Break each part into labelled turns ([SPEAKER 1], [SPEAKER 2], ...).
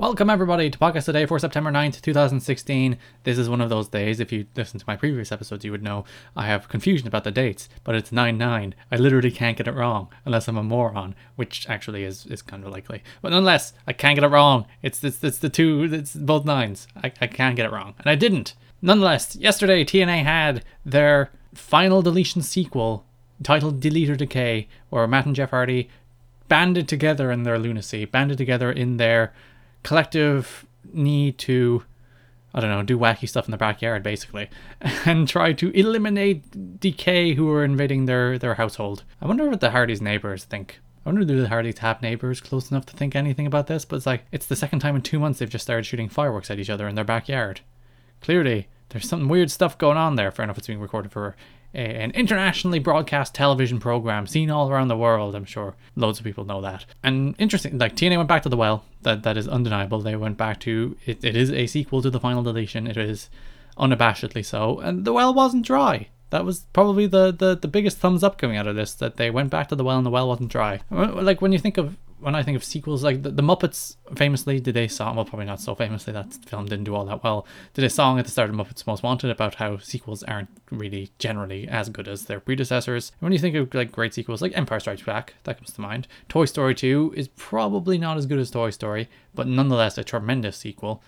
[SPEAKER 1] Welcome everybody to Podcast Today for September 9th, 2016. This is one of those days, if you listen to my previous episodes, you would know I have confusion about the dates, but it's 9-9. I literally can't get it wrong, unless I'm a moron, which actually is, is kind of likely. But nonetheless, I can't get it wrong. It's, it's, it's the two, it's both nines. I, I can't get it wrong, and I didn't. Nonetheless, yesterday TNA had their final deletion sequel titled Delete or Decay, where Matt and Jeff Hardy banded together in their lunacy, banded together in their collective need to I don't know, do wacky stuff in the backyard basically, and try to eliminate decay who are invading their their household. I wonder what the Hardys' neighbors think. I wonder do the Hardys have neighbors close enough to think anything about this? But it's like it's the second time in two months they've just started shooting fireworks at each other in their backyard. Clearly, there's some weird stuff going on there. Fair enough, it's being recorded for an internationally broadcast television program seen all around the world. I'm sure loads of people know that. And interesting, like TNA went back to the well. That that is undeniable. They went back to it. It is a sequel to the final deletion. It is unabashedly so, and the well wasn't dry. That was probably the, the, the biggest thumbs up coming out of this. That they went back to the well and the well wasn't dry. Like when you think of when I think of sequels, like the, the, Muppets famously did a song, well, probably not so famously, that film didn't do all that well, did a song at the start of Muppets Most Wanted about how sequels aren't really generally as good as their predecessors. And when you think of like great sequels, like Empire Strikes Back, that comes to mind. Toy Story 2 is probably not as good as Toy Story, but nonetheless a tremendous sequel.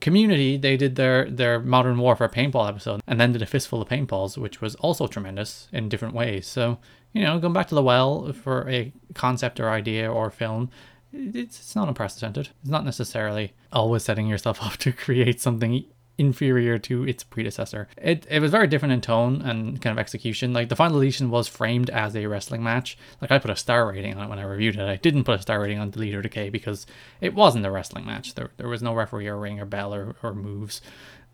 [SPEAKER 1] Community, they did their their Modern Warfare paintball episode, and then did a fistful of paintballs, which was also tremendous in different ways. So you know, going back to the well for a concept or idea or film, it's it's not unprecedented. It's not necessarily always setting yourself up to create something inferior to its predecessor. It it was very different in tone and kind of execution. Like the final deletion was framed as a wrestling match. Like I put a star rating on it when I reviewed it. I didn't put a star rating on Delete or Decay because it wasn't a wrestling match. There there was no referee or ring or bell or, or moves.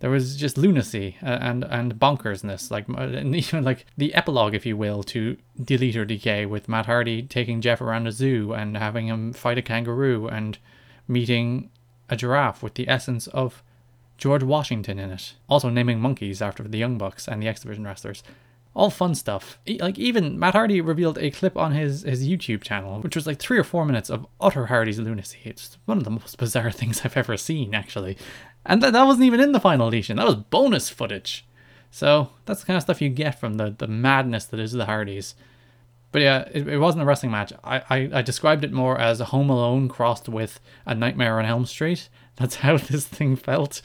[SPEAKER 1] There was just lunacy uh, and and bonkersness, like even like the epilogue, if you will, to Delete or Decay, with Matt Hardy taking Jeff around a zoo and having him fight a kangaroo and meeting a giraffe with the essence of George Washington in it. Also naming monkeys after the Young Bucks and the X Division wrestlers. All fun stuff. Like even Matt Hardy revealed a clip on his his YouTube channel, which was like three or four minutes of utter Hardy's lunacy. It's one of the most bizarre things I've ever seen, actually. And th- that wasn't even in the final edition. That was bonus footage. So that's the kind of stuff you get from the the madness that is the Hardys. But yeah, it, it wasn't a wrestling match. I, I, I described it more as a Home Alone crossed with a Nightmare on Elm Street. That's how this thing felt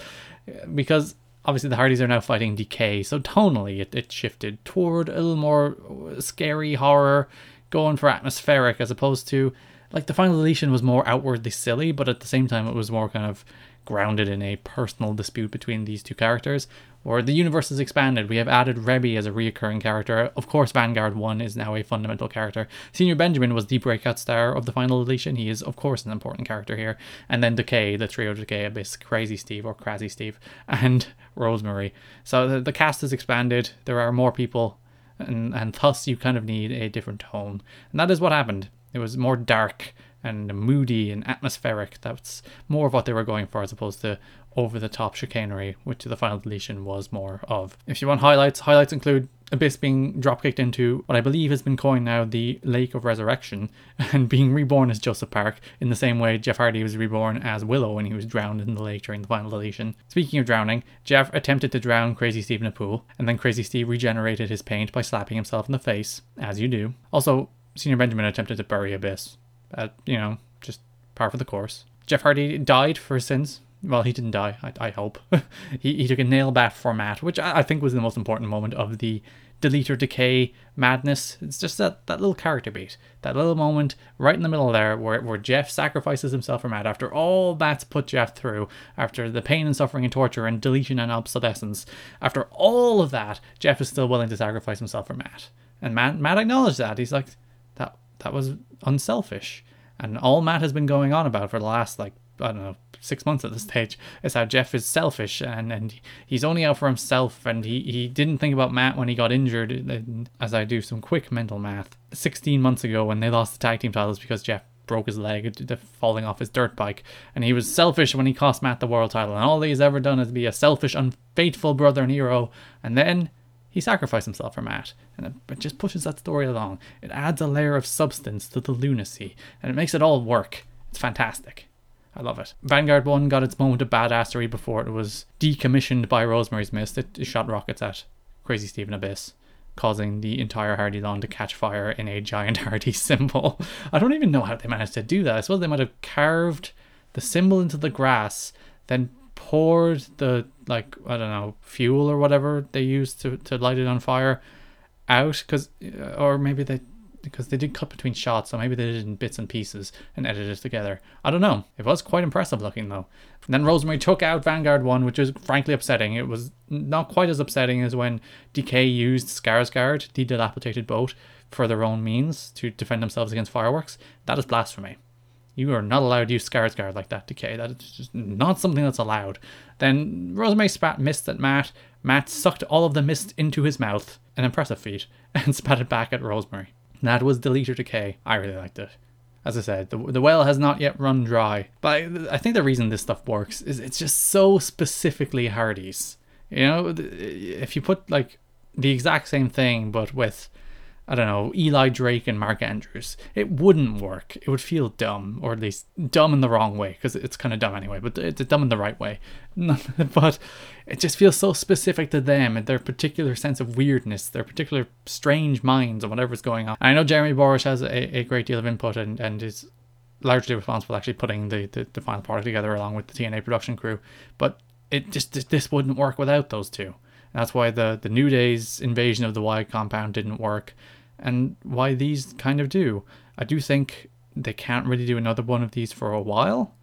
[SPEAKER 1] because obviously the Hardys are now fighting Decay, so tonally it, it shifted toward a little more scary horror, going for atmospheric as opposed to like the final deletion was more outwardly silly, but at the same time it was more kind of grounded in a personal dispute between these two characters. Or the universe has expanded. We have added Reby as a reoccurring character. Of course, Vanguard 1 is now a fundamental character. Señor Benjamin was the breakout star of the final deletion. He is, of course, an important character here. And then Decay, the trio Decay Abyss, Crazy Steve or Crazy Steve, and Rosemary. So the, the cast has expanded. There are more people, and, and thus you kind of need a different tone. And that is what happened. It was more dark and moody and atmospheric. That's more of what they were going for as opposed to over the top chicanery, which the final deletion was more of. If you want highlights, highlights include Abyss being dropkicked into what I believe has been coined now the Lake of Resurrection and being reborn as Joseph Park in the same way Jeff Hardy was reborn as Willow when he was drowned in the lake during the final deletion. Speaking of drowning, Jeff attempted to drown Crazy Steve in a pool, and then Crazy Steve regenerated his paint by slapping himself in the face, as you do. Also, Señor Benjamin attempted to bury Abyss. Uh, you know, just par for the course. Jeff Hardy died for his sins. Well, he didn't die, I, I hope. he, he took a nail bat for Matt, which I, I think was the most important moment of the delete or decay madness. It's just that, that little character beat, that little moment right in the middle there where, where Jeff sacrifices himself for Matt after all that's put Jeff through, after the pain and suffering and torture and deletion and obsolescence. After all of that, Jeff is still willing to sacrifice himself for Matt. And Matt, Matt acknowledged that. He's like, that was unselfish. And all Matt has been going on about for the last like I don't know six months at this mm-hmm. stage is how Jeff is selfish and and he's only out for himself. And he he didn't think about Matt when he got injured. And as I do some quick mental math, 16 months ago when they lost the tag team titles because Jeff broke his leg falling off his dirt bike. And he was selfish when he cost Matt the world title. And all he's ever done is be a selfish unfaithful brother and hero. And then he sacrificed himself for Matt, and it just pushes that story along. It adds a layer of substance to the lunacy, and it makes it all work. It's fantastic. I love it. Vanguard 1 got its moment of badassery before it was decommissioned by Rosemary's Mist. It, shot rockets at Crazy Stephen Abyss, causing the entire Hardy lawn to catch fire in a giant Hardy symbol. I don't even know how they managed to do that. I suppose they might have carved the symbol into the grass, then poured the, like, I don't know, fuel or whatever they used to, to light it on fire out, because, uh, or maybe they because they did cut between shots, so maybe they did in bits and pieces and edited it together. I don't know. It was quite impressive looking though. And then Rosemary took out Vanguard 1, which was frankly upsetting. It was not quite as upsetting as when Decay used Skarsgård, the dilapidated boat, for their own means to defend themselves against fireworks. That is blasphemy. You are not allowed to use Skarsgård like that, Decay. That is just not something that's allowed. Then Rosemary spat mist at Matt. Matt sucked all of the mist into his mouth, an impressive feat, and spat it back at Rosemary. That was Delete or Decay. I really liked it. As I said, the, the well has not yet run dry. But I, I think the reason this stuff works is it's just so specifically Hardy's. You know, if you put like the exact same thing but with I don't know, Eli Drake and Mark Andrews. It wouldn't work. It would feel dumb, or at least dumb in the wrong way, because it's kind of dumb anyway, but it's dumb in the right way. but it just feels so specific to them and their particular sense of weirdness, their particular strange minds, and whatever's going on. I know Jeremy Borash has a, a great deal of input and, and is largely responsible actually putting the, the, the final product together along with the TNA production crew, but it just this wouldn't work without those two. That's why the, the New Day's invasion of the Wyatt compound didn't work and why these kind of do. I do think they can't really do another one of these for a while.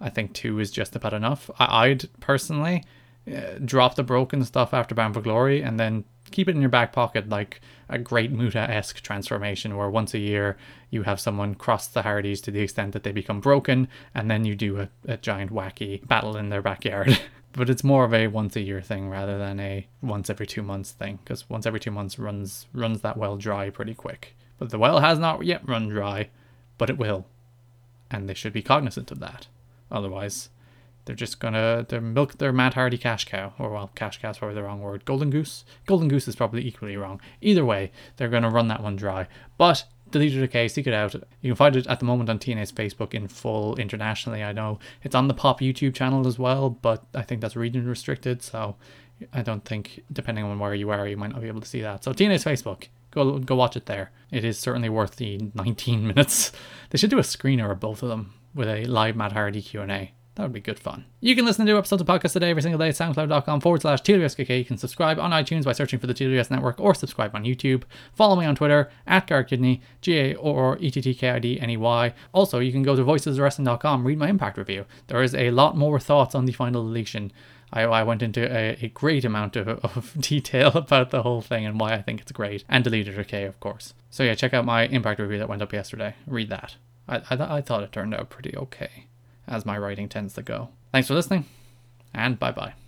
[SPEAKER 1] I think two is just about enough. I- would personally uh, drop the broken stuff after Bound for Glory and then keep it in your back pocket like a great Muta esque transformation where once a year you have someone cross the Hardys to the extent that they become broken and then you do a, a giant wacky battle in their backyard. but it's more of a once a year thing rather than a once every two months thing because once every two months runs runs that well dry pretty quick. But the well has not yet run dry but it will. And they should be cognizant of that. Otherwise they're just gonna they're milk their Matt Hardy cash cow or well cash cow's probably the wrong word golden goose. Golden goose is probably equally wrong. Either way they're gonna run that one dry. But Delete or Decay, seek it out. You can find it at the moment on TNA's Facebook in full internationally. I know it's on the Pop YouTube channel as well, but I think that's region restricted, so I don't think, depending on where you are, you might not be able to see that. So TNA's Facebook, go go watch it there. It is certainly worth the 19 minutes. They should do a screener of both of them with a live Matt Hardy Q&A. That would be good fun. You can listen to new episodes of podcast today every single day at soundcloud.com forward slash TWSKK. You can subscribe on iTunes by searching for the TWS Network or subscribe on YouTube. Follow me on Twitter at Garrett Kidney, G A or E T T K I D N E Y. Also, you can go to voiceswrestling.com, read my impact review. There is a lot more thoughts on the final deletion. I, I went into a, a great amount of, of detail about the whole thing and why I think it's great. And deleted Decay, of course. So, yeah, check out my impact review that went up yesterday. Read that. I, I, I thought it turned out pretty okay as my writing tends to go. Thanks for listening, and bye bye.